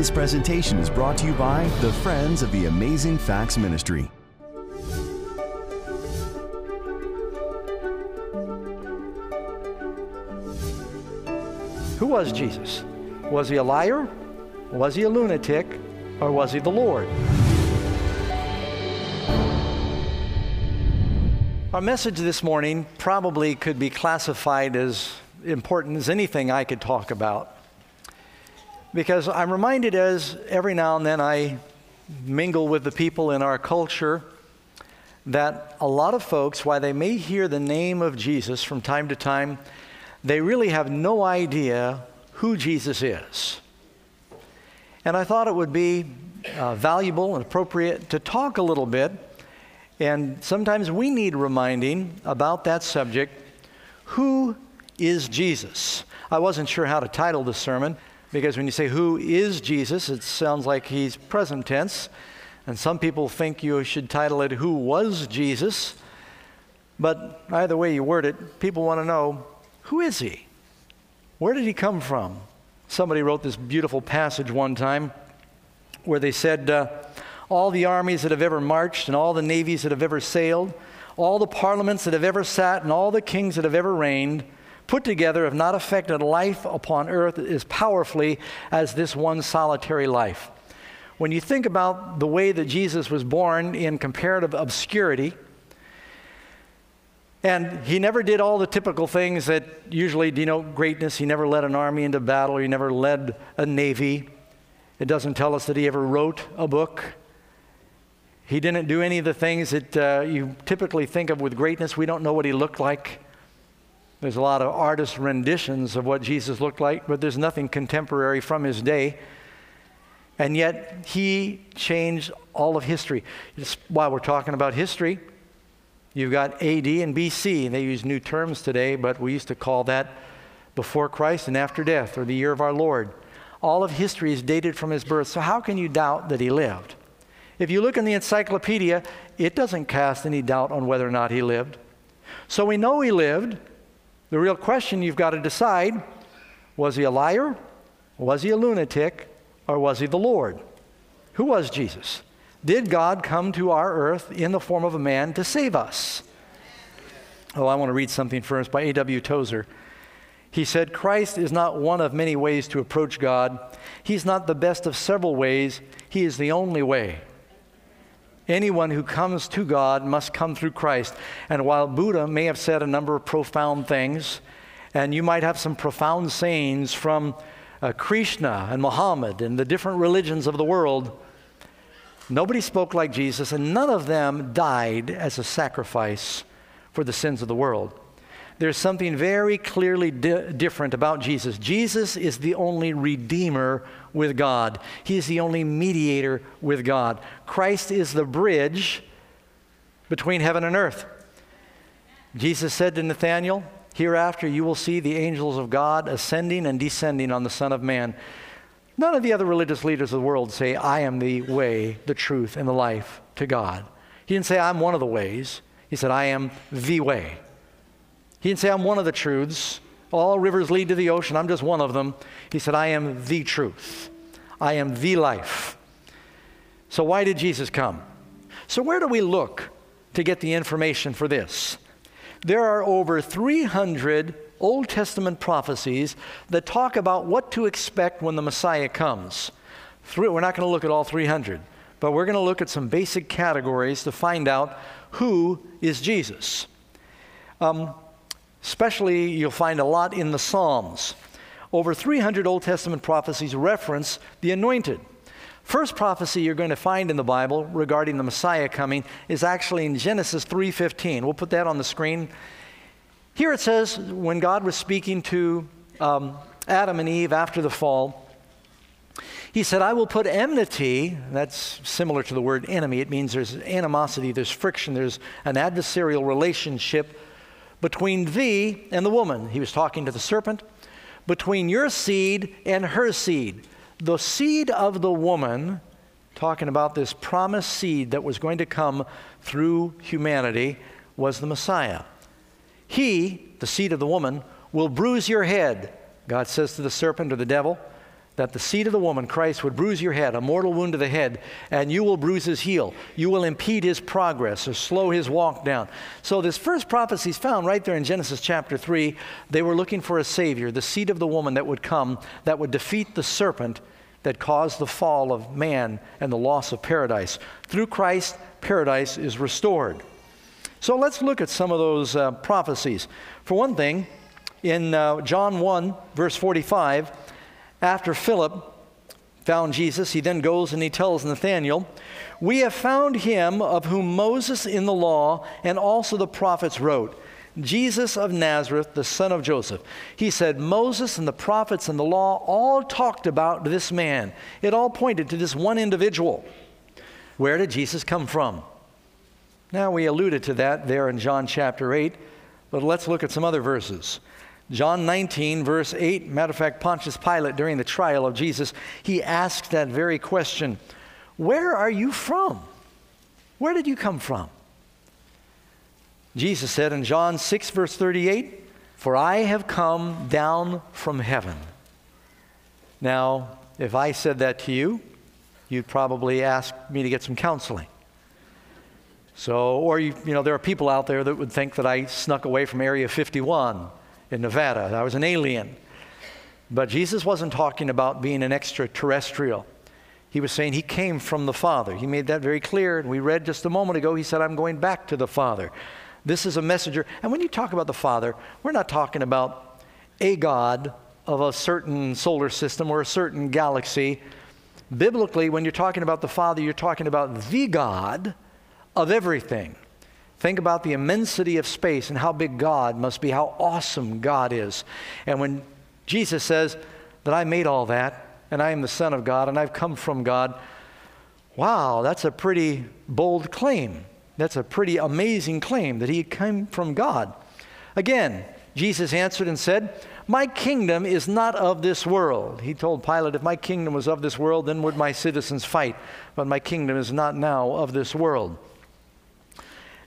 This presentation is brought to you by the Friends of the Amazing Facts Ministry. Who was Jesus? Was he a liar? Was he a lunatic? Or was he the Lord? Our message this morning probably could be classified as important as anything I could talk about. Because I'm reminded as every now and then I mingle with the people in our culture that a lot of folks, while they may hear the name of Jesus from time to time, they really have no idea who Jesus is. And I thought it would be uh, valuable and appropriate to talk a little bit. And sometimes we need reminding about that subject. Who is Jesus? I wasn't sure how to title the sermon because when you say who is Jesus, it sounds like he's present tense. And some people think you should title it Who Was Jesus? But either way you word it, people want to know who is he? Where did he come from? Somebody wrote this beautiful passage one time where they said, uh, All the armies that have ever marched, and all the navies that have ever sailed, all the parliaments that have ever sat, and all the kings that have ever reigned, put together have not affected life upon earth as powerfully as this one solitary life. When you think about the way that Jesus was born in comparative obscurity, and he never did all the typical things that usually denote greatness. He never led an army into battle, he never led a navy. It doesn't tell us that he ever wrote a book. He didn't do any of the things that uh, you typically think of with greatness. We don't know what he looked like. There's a lot of artist renditions of what Jesus looked like, but there's nothing contemporary from his day. And yet, he changed all of history. It's we're talking about history. You've got AD and BC, and they use new terms today, but we used to call that before Christ and after death, or the year of our Lord. All of history is dated from his birth, so how can you doubt that he lived? If you look in the encyclopedia, it doesn't cast any doubt on whether or not he lived. So we know he lived. The real question you've got to decide was he a liar? Was he a lunatic? Or was he the Lord? Who was Jesus? Did God come to our earth in the form of a man to save us? Oh, I want to read something first by A.W. Tozer. He said, Christ is not one of many ways to approach God. He's not the best of several ways. He is the only way. Anyone who comes to God must come through Christ. And while Buddha may have said a number of profound things, and you might have some profound sayings from uh, Krishna and Muhammad and the different religions of the world, Nobody spoke like Jesus, and none of them died as a sacrifice for the sins of the world. There's something very clearly di- different about Jesus. Jesus is the only redeemer with God, He is the only mediator with God. Christ is the bridge between heaven and earth. Jesus said to Nathanael, Hereafter you will see the angels of God ascending and descending on the Son of Man. None of the other religious leaders of the world say, I am the way, the truth, and the life to God. He didn't say, I'm one of the ways. He said, I am the way. He didn't say, I'm one of the truths. All rivers lead to the ocean. I'm just one of them. He said, I am the truth. I am the life. So, why did Jesus come? So, where do we look to get the information for this? There are over 300 Old Testament prophecies that talk about what to expect when the Messiah comes. We're not going to look at all 300, but we're going to look at some basic categories to find out who is Jesus. Um, especially, you'll find a lot in the Psalms. Over 300 Old Testament prophecies reference the anointed. First prophecy you're going to find in the Bible regarding the Messiah coming is actually in Genesis 3:15. We'll put that on the screen. Here it says, when God was speaking to um, Adam and Eve after the fall, he said, I will put enmity, that's similar to the word enemy. It means there's animosity, there's friction, there's an adversarial relationship between thee and the woman. He was talking to the serpent, between your seed and her seed. The seed of the woman, talking about this promised seed that was going to come through humanity, was the Messiah. He, the seed of the woman, will bruise your head. God says to the serpent or the devil, that the seed of the woman, Christ, would bruise your head, a mortal wound to the head, and you will bruise his heel. You will impede his progress or slow his walk down. So, this first prophecy is found right there in Genesis chapter 3. They were looking for a Savior, the seed of the woman that would come, that would defeat the serpent that caused the fall of man and the loss of paradise. Through Christ, paradise is restored. So, let's look at some of those uh, prophecies. For one thing, in uh, John 1, verse 45, after Philip found Jesus, he then goes and he tells Nathanael, We have found him of whom Moses in the law and also the prophets wrote, Jesus of Nazareth, the son of Joseph. He said, Moses and the prophets and the law all talked about this man. It all pointed to this one individual. Where did Jesus come from? Now, we alluded to that there in John chapter 8, but let's look at some other verses. John 19, verse 8, matter of fact, Pontius Pilate, during the trial of Jesus, he asked that very question Where are you from? Where did you come from? Jesus said in John 6, verse 38, For I have come down from heaven. Now, if I said that to you, you'd probably ask me to get some counseling. So, or you, you know, there are people out there that would think that I snuck away from Area 51 in Nevada. I was an alien. But Jesus wasn't talking about being an extraterrestrial. He was saying he came from the Father. He made that very clear. And we read just a moment ago, he said, I'm going back to the Father. This is a messenger. And when you talk about the Father, we're not talking about a God of a certain solar system or a certain galaxy. Biblically, when you're talking about the Father, you're talking about the God of everything. Think about the immensity of space and how big God must be, how awesome God is. And when Jesus says that I made all that and I am the Son of God and I've come from God, wow, that's a pretty bold claim. That's a pretty amazing claim that he came from God. Again, Jesus answered and said, My kingdom is not of this world. He told Pilate, If my kingdom was of this world, then would my citizens fight. But my kingdom is not now of this world.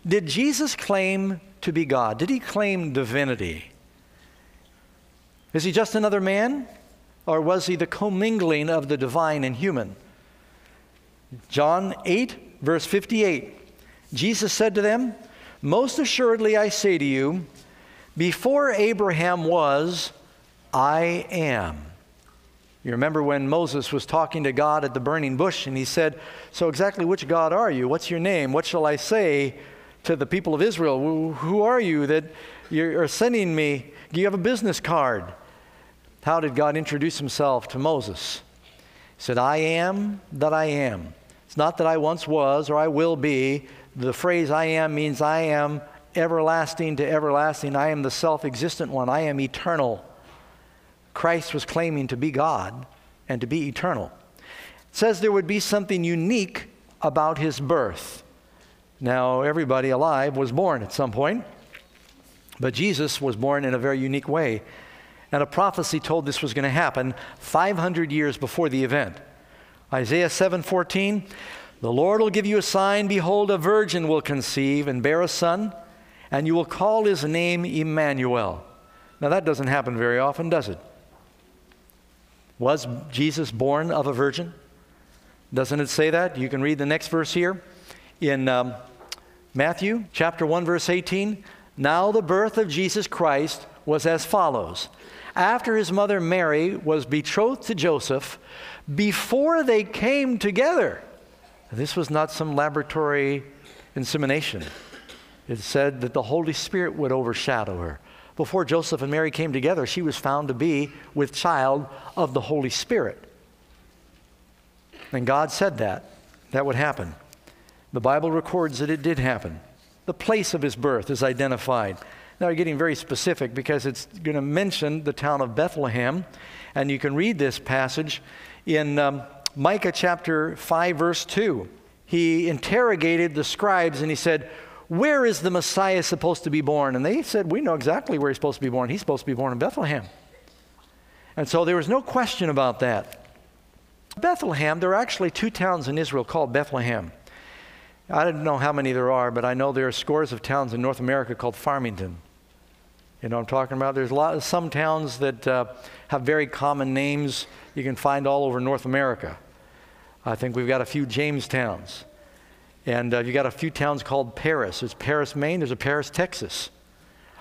Did Jesus claim to be God? Did he claim divinity? Is he just another man? Or was he the commingling of the divine and human? John 8, verse 58. Jesus said to them, Most assuredly I say to you, before Abraham was, I am. You remember when Moses was talking to God at the burning bush and he said, So exactly which God are you? What's your name? What shall I say to the people of Israel, Who are you that you're sending me? Do you have a business card? How did God introduce himself to Moses? He said, I am that I am. It's not that I once was or I will be. The phrase I am means I am everlasting to everlasting. I am the self existent one. I am eternal. Christ was claiming to be God and to be eternal. It says there would be something unique about his birth. Now, everybody alive was born at some point, but Jesus was born in a very unique way. And a prophecy told this was going to happen 500 years before the event. Isaiah 7:14, "The Lord will give you a sign, behold a virgin will conceive and bear a son, and you will call his name Emmanuel." Now that doesn't happen very often, does it? Was Jesus born of a virgin? Doesn't it say that? You can read the next verse here in um, Matthew chapter 1 verse 18, now the birth of Jesus Christ was as follows. After his mother Mary was betrothed to Joseph, before they came together, this was not some laboratory insemination. It said that the Holy Spirit would overshadow her. Before Joseph and Mary came together, she was found to be with child of the Holy Spirit. And God said that. That would happen. The Bible records that it did happen. The place of his birth is identified. Now, you're getting very specific because it's going to mention the town of Bethlehem. And you can read this passage in um, Micah chapter 5, verse 2. He interrogated the scribes and he said, Where is the Messiah supposed to be born? And they said, We know exactly where he's supposed to be born. He's supposed to be born in Bethlehem. And so there was no question about that. Bethlehem, there are actually two towns in Israel called Bethlehem. I don't know how many there are, but I know there are scores of towns in North America called Farmington. You know I'm talking about? There's a lot of some towns that uh, have very common names you can find all over North America. I think we've got a few Jamestowns. And uh, you got a few towns called Paris. There's Paris, Maine. There's a Paris, Texas.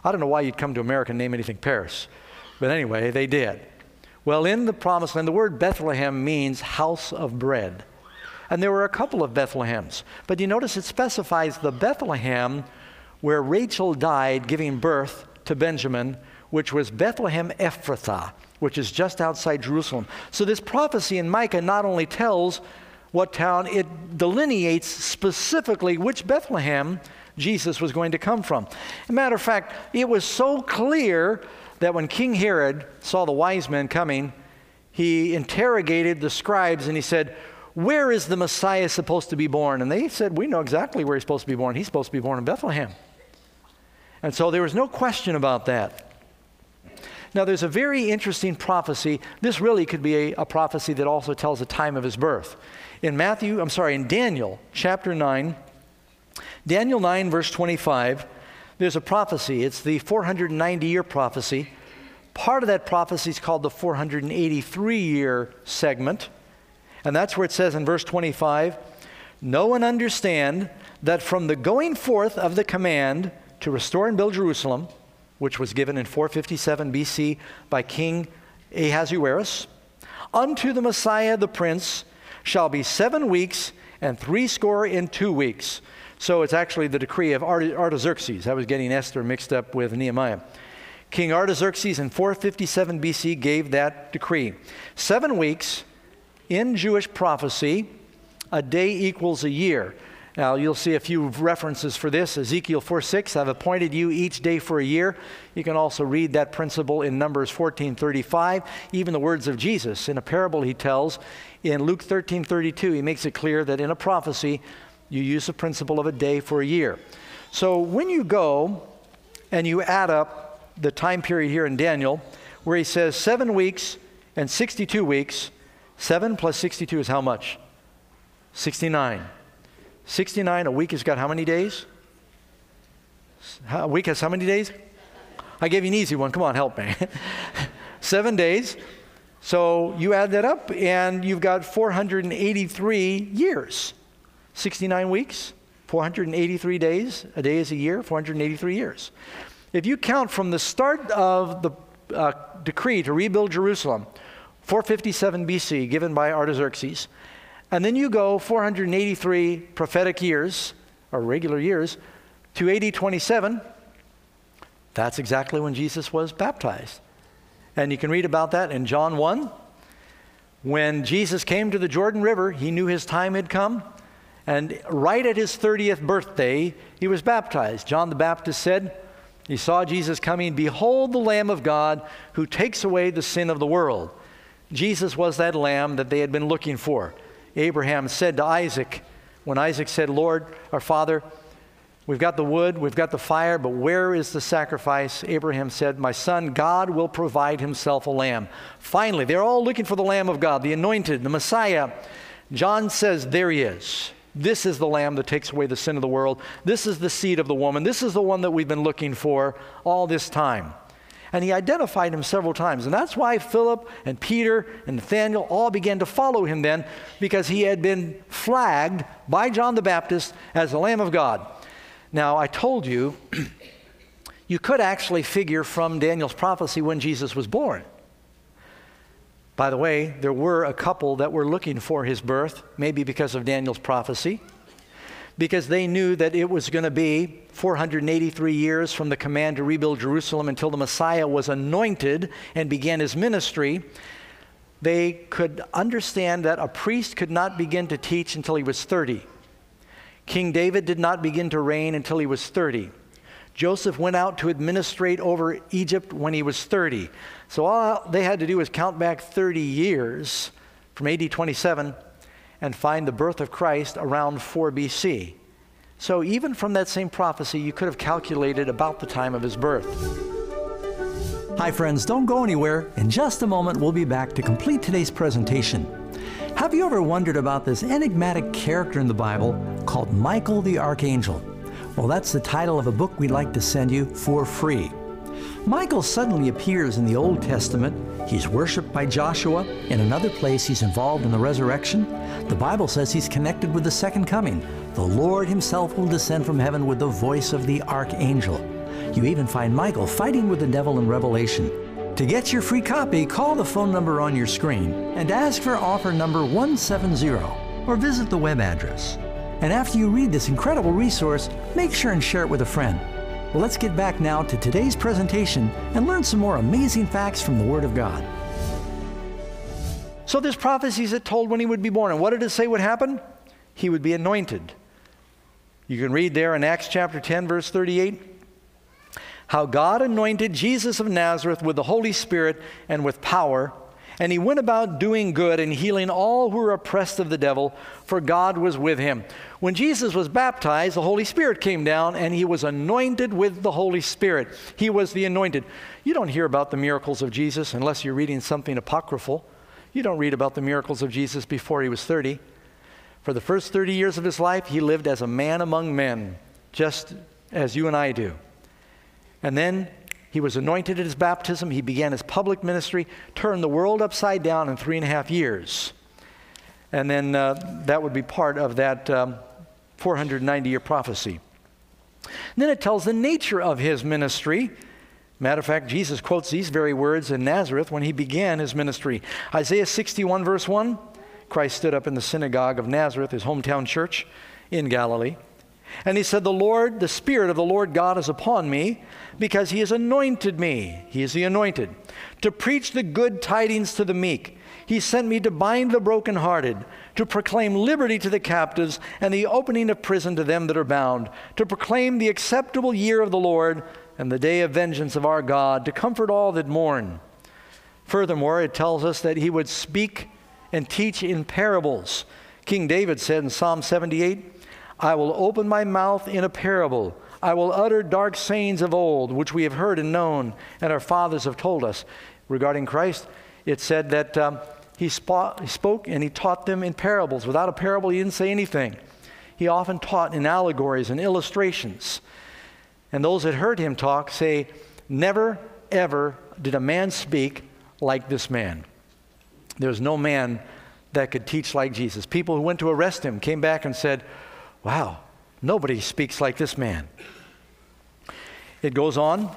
I don't know why you'd come to America and name anything Paris. But anyway, they did. Well, in the promised land, the word Bethlehem means house of bread. And there were a couple of Bethlehems. But you notice it specifies the Bethlehem where Rachel died giving birth to Benjamin, which was Bethlehem Ephrathah, which is just outside Jerusalem. So this prophecy in Micah not only tells what town, it delineates specifically which Bethlehem Jesus was going to come from. Matter of fact, it was so clear that when King Herod saw the wise men coming, he interrogated the scribes and he said, Where is the Messiah supposed to be born? And they said, We know exactly where he's supposed to be born. He's supposed to be born in Bethlehem. And so there was no question about that. Now, there's a very interesting prophecy. This really could be a, a, prophecy that also tells the time of his birth. In Matthew, I'm sorry, in Daniel chapter 9, Daniel 9, verse 25, there's a prophecy. It's the 490 year prophecy. Part of that prophecy is called the 483 year segment. And that's where it says in verse 25 Know and understand that from the going forth of the command to restore and build Jerusalem, which was given in 457 BC by King Ahasuerus, unto the Messiah the Prince shall be seven weeks and threescore in two weeks. So it's actually the decree of Artaxerxes. I was getting Esther mixed up with Nehemiah. King Artaxerxes in 457 BC gave that decree. Seven weeks in Jewish prophecy, a day equals a year. Now, you'll see a few references for this. Ezekiel 4 6, I've appointed you each day for a year. You can also read that principle in Numbers 14 35. Even the words of Jesus in a parable he tells in Luke 13 32, he makes it clear that in a prophecy, you use the principle of a day for a year. So when you go and you add up the time period here in Daniel, where he says seven weeks and 62 weeks, seven plus 62 is how much? 69. 69, a week has got how many days? A week has how many days? I gave you an easy one. Come on, help me. Seven days. So you add that up, and you've got 483 years. 69 weeks, 483 days. A day is a year, 483 years. If you count from the start of the uh, decree to rebuild Jerusalem, 457 BC, given by Artaxerxes, and then you go 483 prophetic years, or regular years, to AD 27. That's exactly when Jesus was baptized. And you can read about that in John 1. When Jesus came to the Jordan River, he knew his time had come. And right at his 30th birthday, he was baptized. John the Baptist said, He saw Jesus coming, Behold the Lamb of God who takes away the sin of the world. Jesus was that lamb that they had been looking for. Abraham said to Isaac, when Isaac said, Lord, our father, we've got the wood, we've got the fire, but where is the sacrifice? Abraham said, My son, God will provide himself a lamb. Finally, they're all looking for the Lamb of God, the anointed, the Messiah. John says, There he is. This is the lamb that takes away the sin of the world. This is the seed of the woman. This is the one that we've been looking for all this time. And he identified him several times. And that's why Philip and Peter and Nathaniel all began to follow him then, because he had been flagged by John the Baptist as the Lamb of God. Now, I told you, you could actually figure from Daniel's prophecy when Jesus was born. By the way, there were a couple that were looking for his birth, maybe because of Daniel's prophecy because they knew that it was going to be 483 years from the command to rebuild Jerusalem until the Messiah was anointed and began his ministry. They could understand that a priest could not begin to teach until he was 30. King David did not begin to reign until he was 30. Joseph went out to administrate over Egypt when he was 30. So all they had to do was count back 30 years from AD 27 and find the birth of Christ around 4 BC. So, even from that same prophecy, you could have calculated about the time of his birth. Hi, friends, don't go anywhere. In just a moment, we'll be back to complete today's presentation. Have you ever wondered about this enigmatic character in the Bible called Michael the Archangel? Well, that's the title of a book we'd like to send you for free. Michael suddenly appears in the Old Testament. He's worshiped by Joshua. In another place, he's involved in the resurrection. The Bible says he's connected with the second coming. The Lord himself will descend from heaven with the voice of the archangel. You even find Michael fighting with the devil in Revelation. To get your free copy, call the phone number on your screen and ask for offer number 170 or visit the web address. And after you read this incredible resource, make sure and share it with a friend. Let's get back now to today's presentation and learn some more amazing facts from the Word of God. So there's prophecies that told when he would be born. And what did it say would happen? He would be anointed. You can read there in Acts chapter 10, verse 38 how God anointed Jesus of Nazareth with the Holy Spirit and with power, and he went about doing good and healing all who were oppressed of the devil, for God was with him. When Jesus was baptized, the Holy Spirit came down and he was anointed with the Holy Spirit. He was the anointed. You don't hear about the miracles of Jesus unless you're reading something apocryphal. You don't read about the miracles of Jesus before he was 30. For the first 30 years of his life, he lived as a man among men, just as you and I do. And then he was anointed at his baptism. He began his public ministry, turned the world upside down in three and a half years. And then uh, that would be part of that um, 490 year prophecy. And then it tells the nature of his ministry. Matter of fact, Jesus quotes these very words in Nazareth when he began his ministry. Isaiah 61, verse 1 Christ stood up in the synagogue of Nazareth, his hometown church in Galilee. And he said, The Lord, the Spirit of the Lord God is upon me because he has anointed me. He is the anointed. To preach the good tidings to the meek. He sent me to bind the brokenhearted, to proclaim liberty to the captives, and the opening of prison to them that are bound, to proclaim the acceptable year of the Lord and the day of vengeance of our God, to comfort all that mourn. Furthermore, it tells us that he would speak and teach in parables. King David said in Psalm 78, I will open my mouth in a parable. I will utter dark sayings of old, which we have heard and known, and our fathers have told us. Regarding Christ, it said that um, he, spo- he spoke and he taught them in parables. Without a parable, he didn't say anything. He often taught in allegories and illustrations. And those that heard him talk say, Never, ever did a man speak like this man. There's no man that could teach like Jesus. People who went to arrest him came back and said, Wow, nobody speaks like this man. It goes on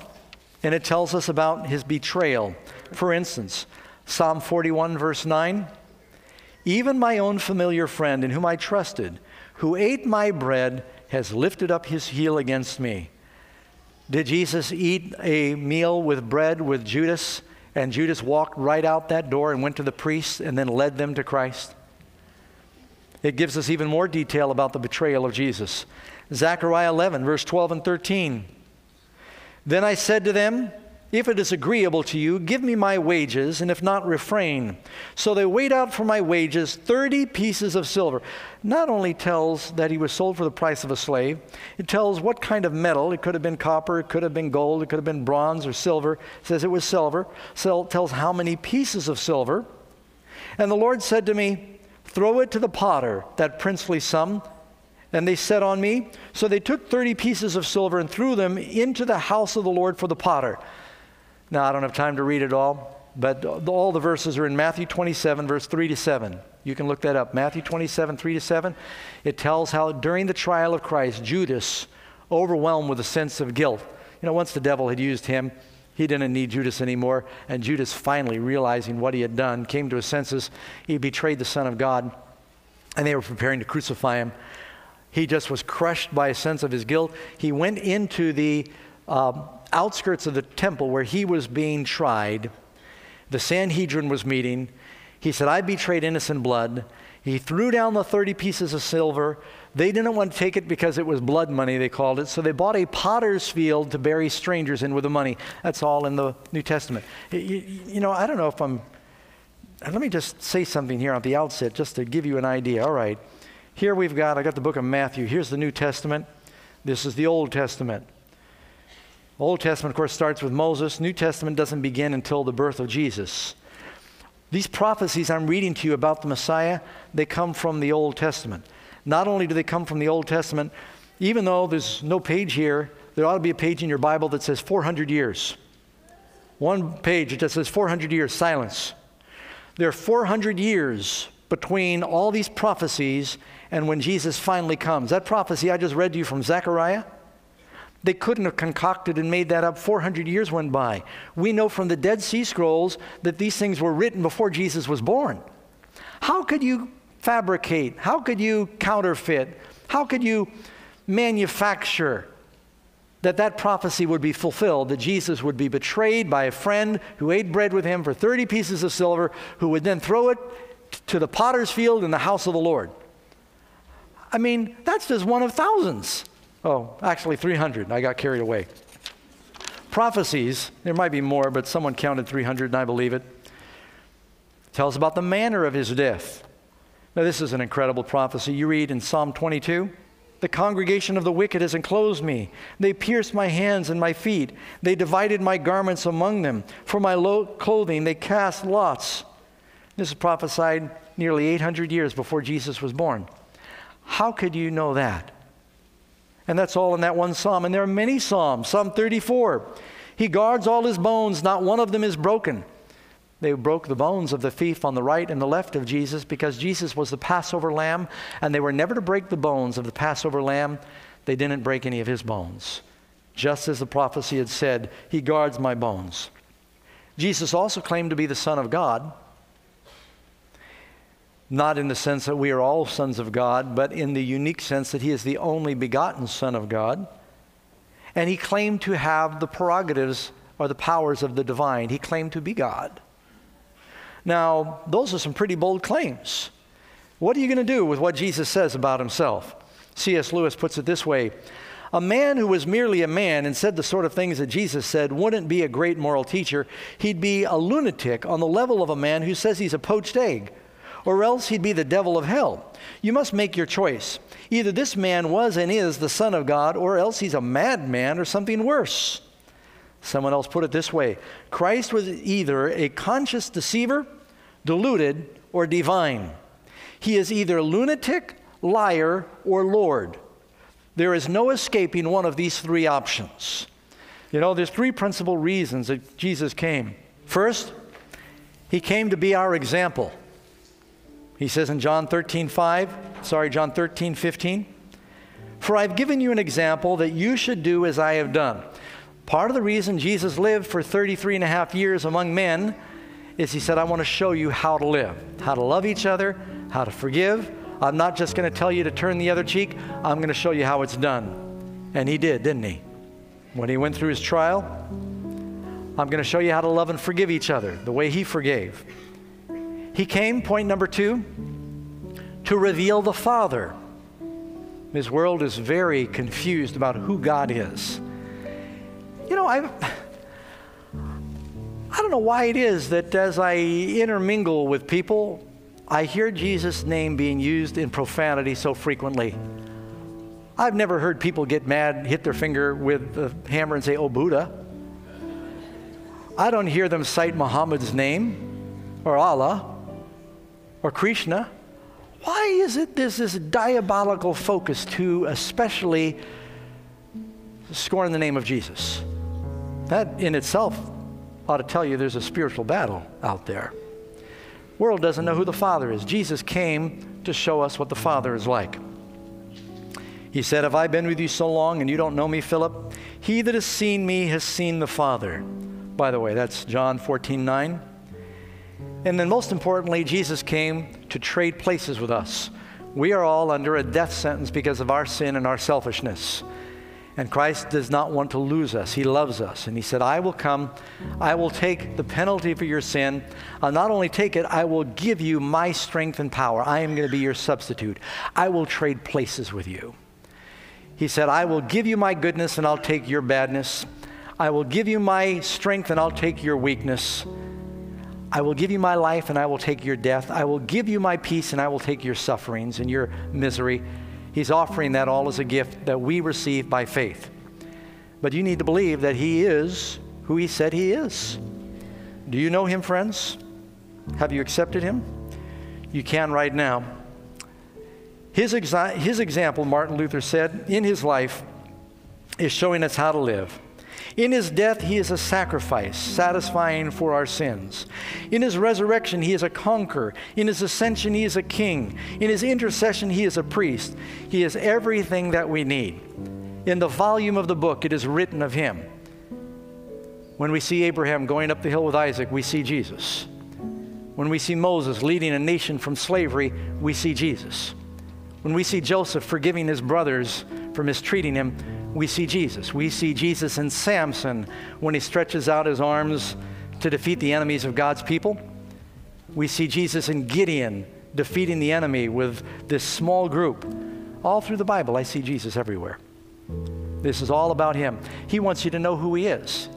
and it tells us about his betrayal. For instance, Psalm 41, verse 9 Even my own familiar friend in whom I trusted, who ate my bread, has lifted up his heel against me. Did Jesus eat a meal with bread with Judas, and Judas walked right out that door and went to the priests and then led them to Christ? It gives us even more detail about the betrayal of Jesus. Zechariah 11, verse 12 and 13. Then I said to them, If it is agreeable to you, give me my wages, and if not, refrain. So they weighed out for my wages 30 pieces of silver. Not only tells that he was sold for the price of a slave, it tells what kind of metal. It could have been copper, it could have been gold, it could have been bronze or silver. It says it was silver. So it tells how many pieces of silver. And the Lord said to me, Throw it to the potter, that princely sum. And they set on me. So they took 30 pieces of silver and threw them into the house of the Lord for the potter. Now, I don't have time to read it all, but all the verses are in Matthew 27, verse 3 to 7. You can look that up. Matthew 27, 3 to 7. It tells how during the trial of Christ, Judas, overwhelmed with a sense of guilt, you know, once the devil had used him, he didn't need Judas anymore. And Judas, finally realizing what he had done, came to his senses. He betrayed the Son of God, and they were preparing to crucify him. He just was crushed by a sense of his guilt. He went into the um, outskirts of the temple where he was being tried. The Sanhedrin was meeting. He said, I betrayed innocent blood. He threw down the 30 pieces of silver they didn't want to take it because it was blood money, they called it. So they bought a potter's field to bury strangers in with the money. That's all in the New Testament. You, you know, I don't know if I'm. Let me just say something here at the outset just to give you an idea. All right. Here we've got, I got the book of Matthew. Here's the New Testament. This is the Old Testament. Old Testament, of course, starts with Moses. New Testament doesn't begin until the birth of Jesus. These prophecies I'm reading to you about the Messiah, they come from the Old Testament. Not only do they come from the Old Testament, even though there's no page here, there ought to be a page in your Bible that says 400 years. One page, that says 400 years silence. There are 400 years between all these prophecies and when Jesus finally comes. That prophecy I just read to you from Zechariah, they couldn't have concocted and made that up. 400 years went by. We know from the Dead Sea Scrolls that these things were written before Jesus was born. How could you fabricate? How could you counterfeit? How could you manufacture that that prophecy would be fulfilled, that Jesus would be betrayed by a friend who ate bread with him for 30 pieces of silver, who would then throw it to the potter's field in the house of the Lord. I mean, that's just one of thousands. Oh, actually 300. I got carried away. Prophecies, there might be more, but someone counted 300 and I believe it. Tells about the manner of his death. Now, this is an incredible prophecy. You read in Psalm 22 The congregation of the wicked has enclosed me. They pierced my hands and my feet. They divided my garments among them. For my clothing, they cast lots. This is prophesied nearly 800 years before Jesus was born. How could you know that? And that's all in that one psalm. And there are many psalms. Psalm 34 He guards all his bones, not one of them is broken. They broke the bones of the thief on the right and the left of Jesus because Jesus was the Passover lamb, and they were never to break the bones of the Passover lamb. They didn't break any of his bones. Just as the prophecy had said, He guards my bones. Jesus also claimed to be the Son of God, not in the sense that we are all sons of God, but in the unique sense that He is the only begotten Son of God. And He claimed to have the prerogatives or the powers of the divine. He claimed to be God. Now, those are some pretty bold claims. What are you going to do with what Jesus says about himself? C.S. Lewis puts it this way A man who was merely a man and said the sort of things that Jesus said wouldn't be a great moral teacher. He'd be a lunatic on the level of a man who says he's a poached egg, or else he'd be the devil of hell. You must make your choice. Either this man was and is the Son of God, or else he's a madman or something worse. Someone else put it this way Christ was either a conscious deceiver deluded, or divine. He is either lunatic, liar, or Lord. There is no escaping one of these three options. You know, there's three principal reasons that Jesus came. First, he came to be our example. He says in John 13, 5, sorry, John 13, 15, For I've given you an example that you should do as I have done. Part of the reason Jesus lived for 33 and a half years among men is he said, I want to show you how to live, how to love each other, how to forgive. I'm not just going to tell you to turn the other cheek, I'm going to show you how it's done. And he did, didn't he? When he went through his trial, I'm going to show you how to love and forgive each other the way he forgave. He came, point number two, to reveal the Father. His world is very confused about who God is. You know, I've. I don't know why it is that as I intermingle with people, I hear Jesus' name being used in profanity so frequently. I've never heard people get mad, hit their finger with a hammer and say, Oh, Buddha. I don't hear them cite Muhammad's name or Allah or Krishna. Why is it there's this diabolical focus to especially scorn the name of Jesus? That in itself ought to tell you there's a spiritual battle out there. World doesn't know who the Father is. Jesus came to show us what the Father is like. He said, Have I been with you so long and you don't know me, Philip? He that has seen me has seen the Father. By the way, that's John 14 9. And then, most importantly, Jesus came to trade places with us. We are all under a death sentence because of our sin and our selfishness. And Christ does not want to lose us. He loves us. And He said, I will come, I will take the penalty for your sin. I'll not only take it, I will give you my strength and power. I am going to be your substitute. I will trade places with you. He said, I will give you my goodness and I'll take your badness. I will give you my strength and I'll take your weakness. I will give you my life and I will take your death. I will give you my peace and I will take your sufferings and your misery. He's offering that all as a gift that we receive by faith. But you need to believe that He is who He said He is. Do you know Him, friends? Have you accepted Him? You can right now. His, exa- his example, Martin Luther said, in his life is showing us how to live. In his death, he is a sacrifice, satisfying for our sins. In his resurrection, he is a conqueror. In his ascension, he is a king. In his intercession, he is a priest. He is everything that we need. In the volume of the book, it is written of him. When we see Abraham going up the hill with Isaac, we see Jesus. When we see Moses leading a nation from slavery, we see Jesus. When we see Joseph forgiving his brothers for mistreating him, we see Jesus. We see Jesus in Samson when he stretches out his arms to defeat the enemies of God's people. We see Jesus in Gideon defeating the enemy with this small group. All through the Bible, I see Jesus everywhere. This is all about him. He wants you to know who he is.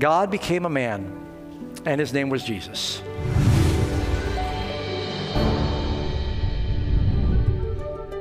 God became a man, and his name was Jesus.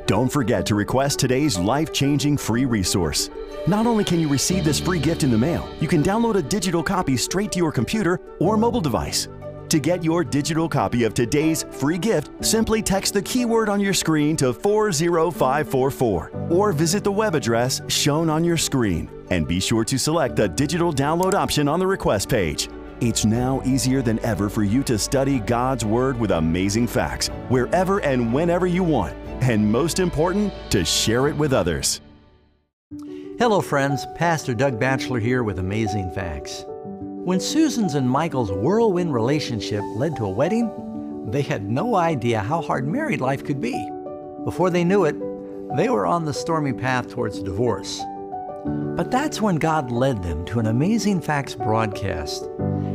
Don't forget to request today's life changing free resource. Not only can you receive this free gift in the mail, you can download a digital copy straight to your computer or mobile device. To get your digital copy of today's free gift, simply text the keyword on your screen to 40544 or visit the web address shown on your screen. And be sure to select the digital download option on the request page. It's now easier than ever for you to study God's Word with amazing facts wherever and whenever you want and most important, to share it with others. Hello, friends. Pastor Doug Batchelor here with Amazing Facts. When Susan's and Michael's whirlwind relationship led to a wedding, they had no idea how hard married life could be. Before they knew it, they were on the stormy path towards divorce. But that's when God led them to an Amazing Facts broadcast.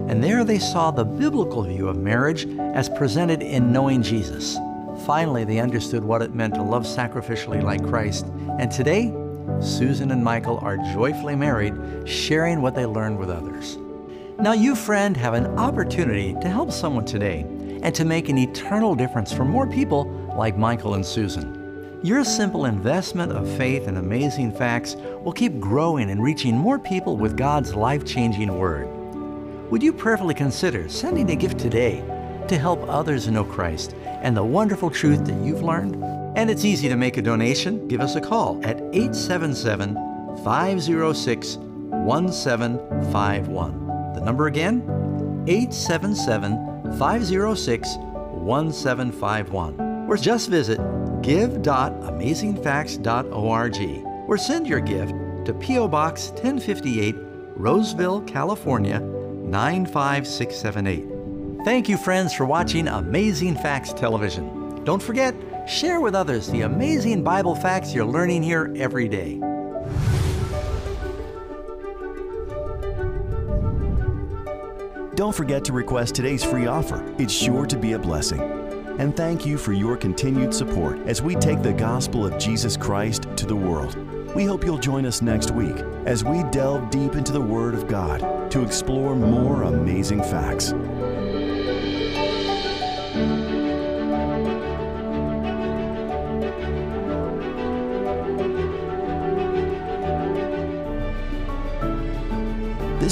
And there they saw the biblical view of marriage as presented in Knowing Jesus. Finally, they understood what it meant to love sacrificially like Christ. And today, Susan and Michael are joyfully married, sharing what they learned with others. Now, you, friend, have an opportunity to help someone today and to make an eternal difference for more people like Michael and Susan. Your simple investment of faith and amazing facts will keep growing and reaching more people with God's life changing Word. Would you prayerfully consider sending a gift today to help others know Christ and the wonderful truth that you've learned? And it's easy to make a donation. Give us a call at 877 506 1751. The number again 877 506 1751. Or just visit give.amazingfacts.org or send your gift to P.O. Box 1058, Roseville, California 95678. Thank you, friends, for watching Amazing Facts Television. Don't forget, share with others the amazing Bible facts you're learning here every day. Don't forget to request today's free offer. It's sure to be a blessing. And thank you for your continued support as we take the gospel of Jesus Christ to the world. We hope you'll join us next week as we delve deep into the Word of God to explore more amazing facts.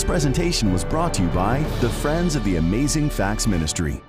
This presentation was brought to you by the Friends of the Amazing Facts Ministry.